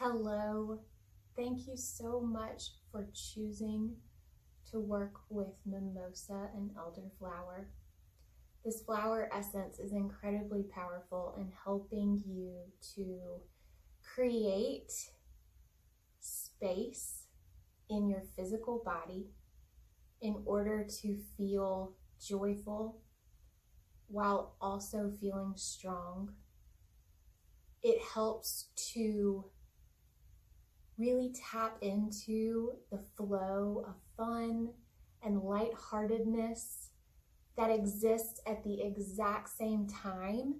Hello. Thank you so much for choosing to work with mimosa and elderflower. This flower essence is incredibly powerful in helping you to create space in your physical body in order to feel joyful while also feeling strong. It helps to really tap into the flow of fun and lightheartedness that exists at the exact same time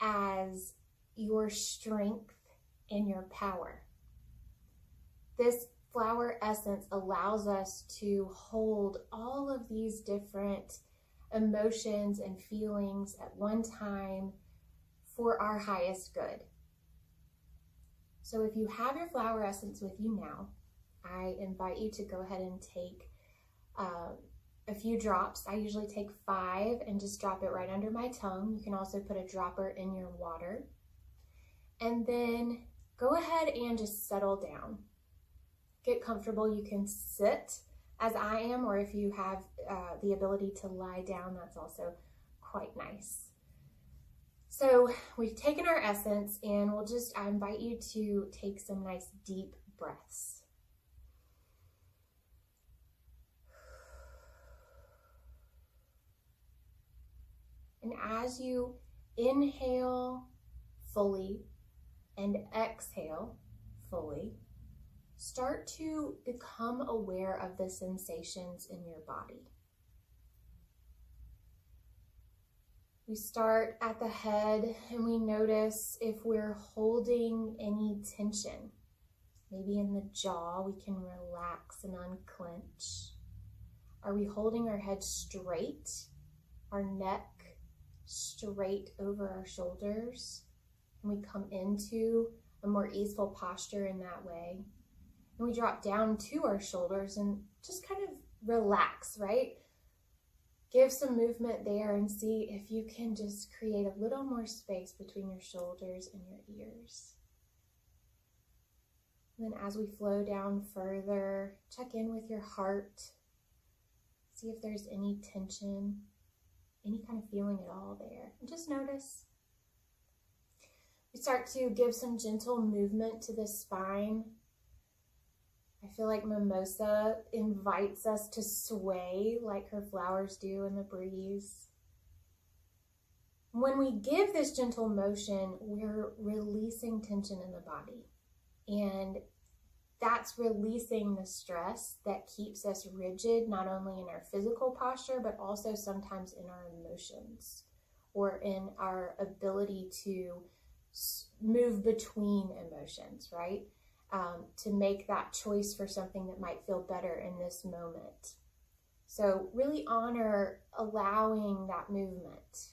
as your strength and your power. This flower essence allows us to hold all of these different emotions and feelings at one time for our highest good. So if you have your flower essence with you now, I invite you to go ahead and take uh, a few drops. I usually take five and just drop it right under my tongue. You can also put a dropper in your water. And then go ahead and just settle down. Get comfortable. You can sit as I am, or if you have uh, the ability to lie down, that's also quite nice. So we've taken our essence and we'll just, I invite you to take some nice deep breaths. And as you inhale fully and exhale fully, start to become aware of the sensations in your body. We start at the head and we notice if we're holding any tension. Maybe in the jaw, we can relax and unclench. Are we holding our head straight, our neck straight over our shoulders? And we come into a more easeful posture in that way. And we drop down to our shoulders and just kind of relax, right? Give some movement there and see if you can just create a little more space between your shoulders and your ears. And then as we flow down further, check in with your heart. See if there's any tension, any kind of feeling at all there. And just notice. We start to give some gentle movement to the spine I feel like mimosa invites us to sway like her flowers do in the breeze. When we give this gentle motion, we're releasing tension in the body. And that's releasing the stress that keeps us rigid, not only in our physical posture, but also sometimes in our emotions or in our ability to move between emotions, right? Um, to make that choice for something that might feel better in this moment. So, really honor allowing that movement.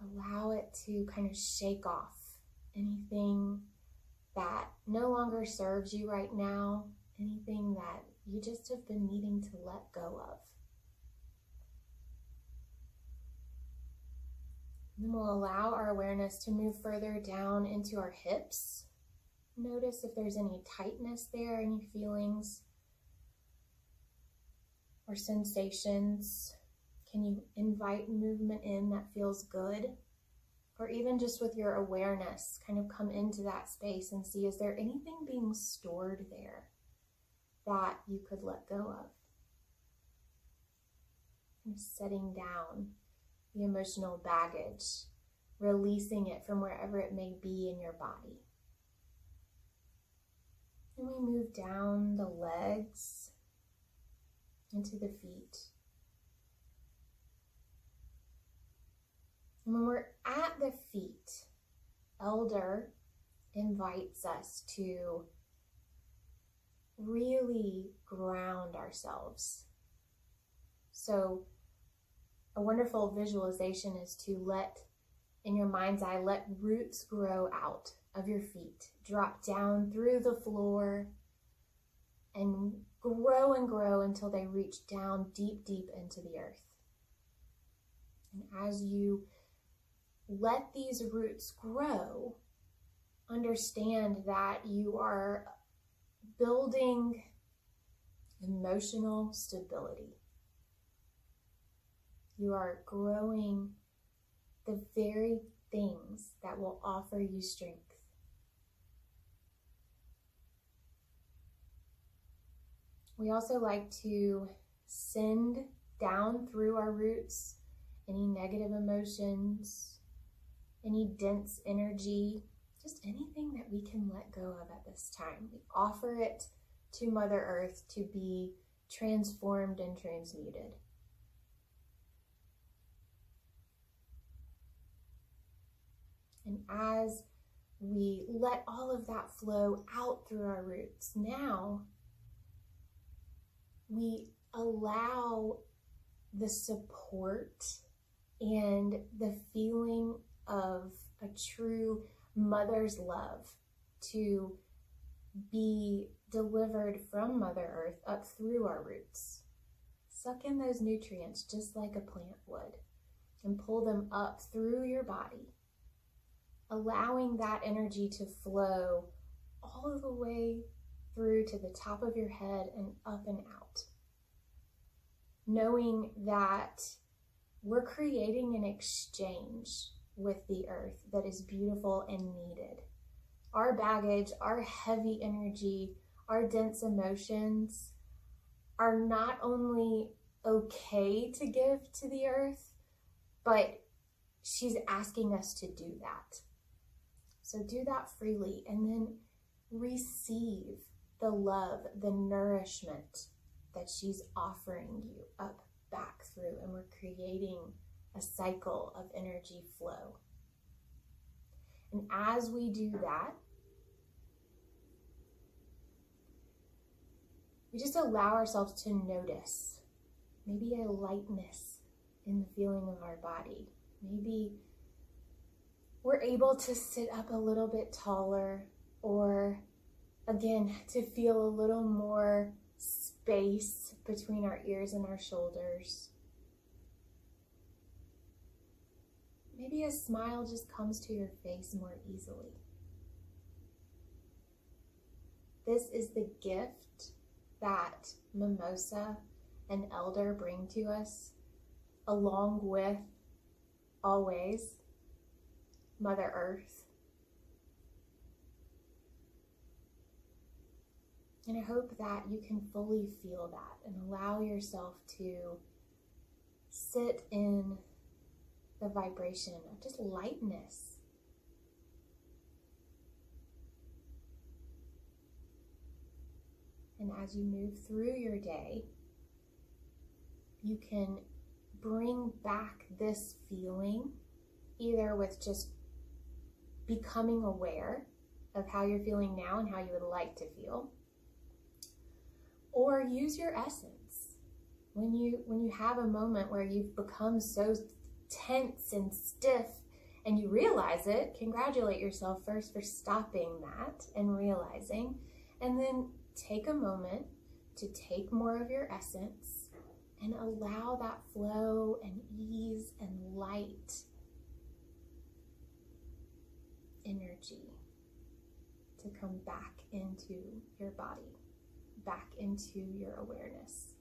Allow it to kind of shake off anything that no longer serves you right now, anything that you just have been needing to let go of. And we'll allow our awareness to move further down into our hips. Notice if there's any tightness there, any feelings or sensations. Can you invite movement in that feels good? Or even just with your awareness, kind of come into that space and see is there anything being stored there that you could let go of setting down the emotional baggage, releasing it from wherever it may be in your body. And we move down the legs into the feet. And when we're at the feet, Elder invites us to really ground ourselves. So a wonderful visualization is to let, in your mind's eye, let roots grow out of your feet, drop down through the floor, and grow and grow until they reach down deep, deep into the earth. And as you let these roots grow, understand that you are building emotional stability. You are growing the very things that will offer you strength. We also like to send down through our roots any negative emotions, any dense energy, just anything that we can let go of at this time. We offer it to Mother Earth to be transformed and transmuted. And as we let all of that flow out through our roots, now we allow the support and the feeling of a true mother's love to be delivered from Mother Earth up through our roots. Suck in those nutrients just like a plant would and pull them up through your body, allowing that energy to flow all the way through to the top of your head and up and out. Knowing that we're creating an exchange with the earth that is beautiful and needed. Our baggage, our heavy energy, our dense emotions are not only okay to give to the earth, but she's asking us to do that. So do that freely and then receive the love, the nourishment that she's offering you up back through. And we're creating a cycle of energy flow. And as we do that, we just allow ourselves to notice maybe a lightness in the feeling of our body. Maybe we're able to sit up a little bit taller or again to feel a little more space between our ears and our shoulders. Maybe a smile just comes to your face more easily. This is the gift that mimosa and elder bring to us, along with always Mother Earth. And I hope that you can fully feel that and allow yourself to sit in the vibration of just lightness. And as you move through your day, you can bring back this feeling either with just becoming aware of how you're feeling now and how you would like to feel or use your essence when you when you have a moment where you've become so tense and stiff and you realize it, congratulate yourself first for stopping that and realizing. And then take a moment to take more of your essence and allow that flow and ease and light energy to come back into your body, back into your awareness.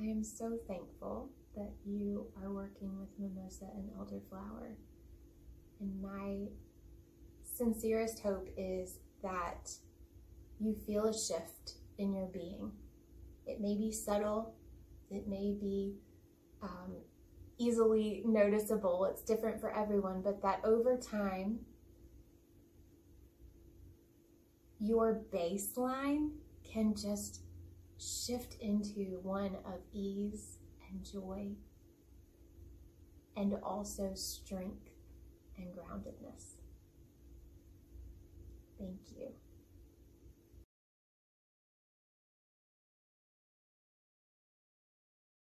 I am so thankful that you are working with mimosa and elderflower. And my sincerest hope is that you feel a shift in your being. It may be subtle, it may be um, easily noticeable, it's different for everyone, but that over time, your baseline can just shift into one of ease and joy and also strength and groundedness. Thank you.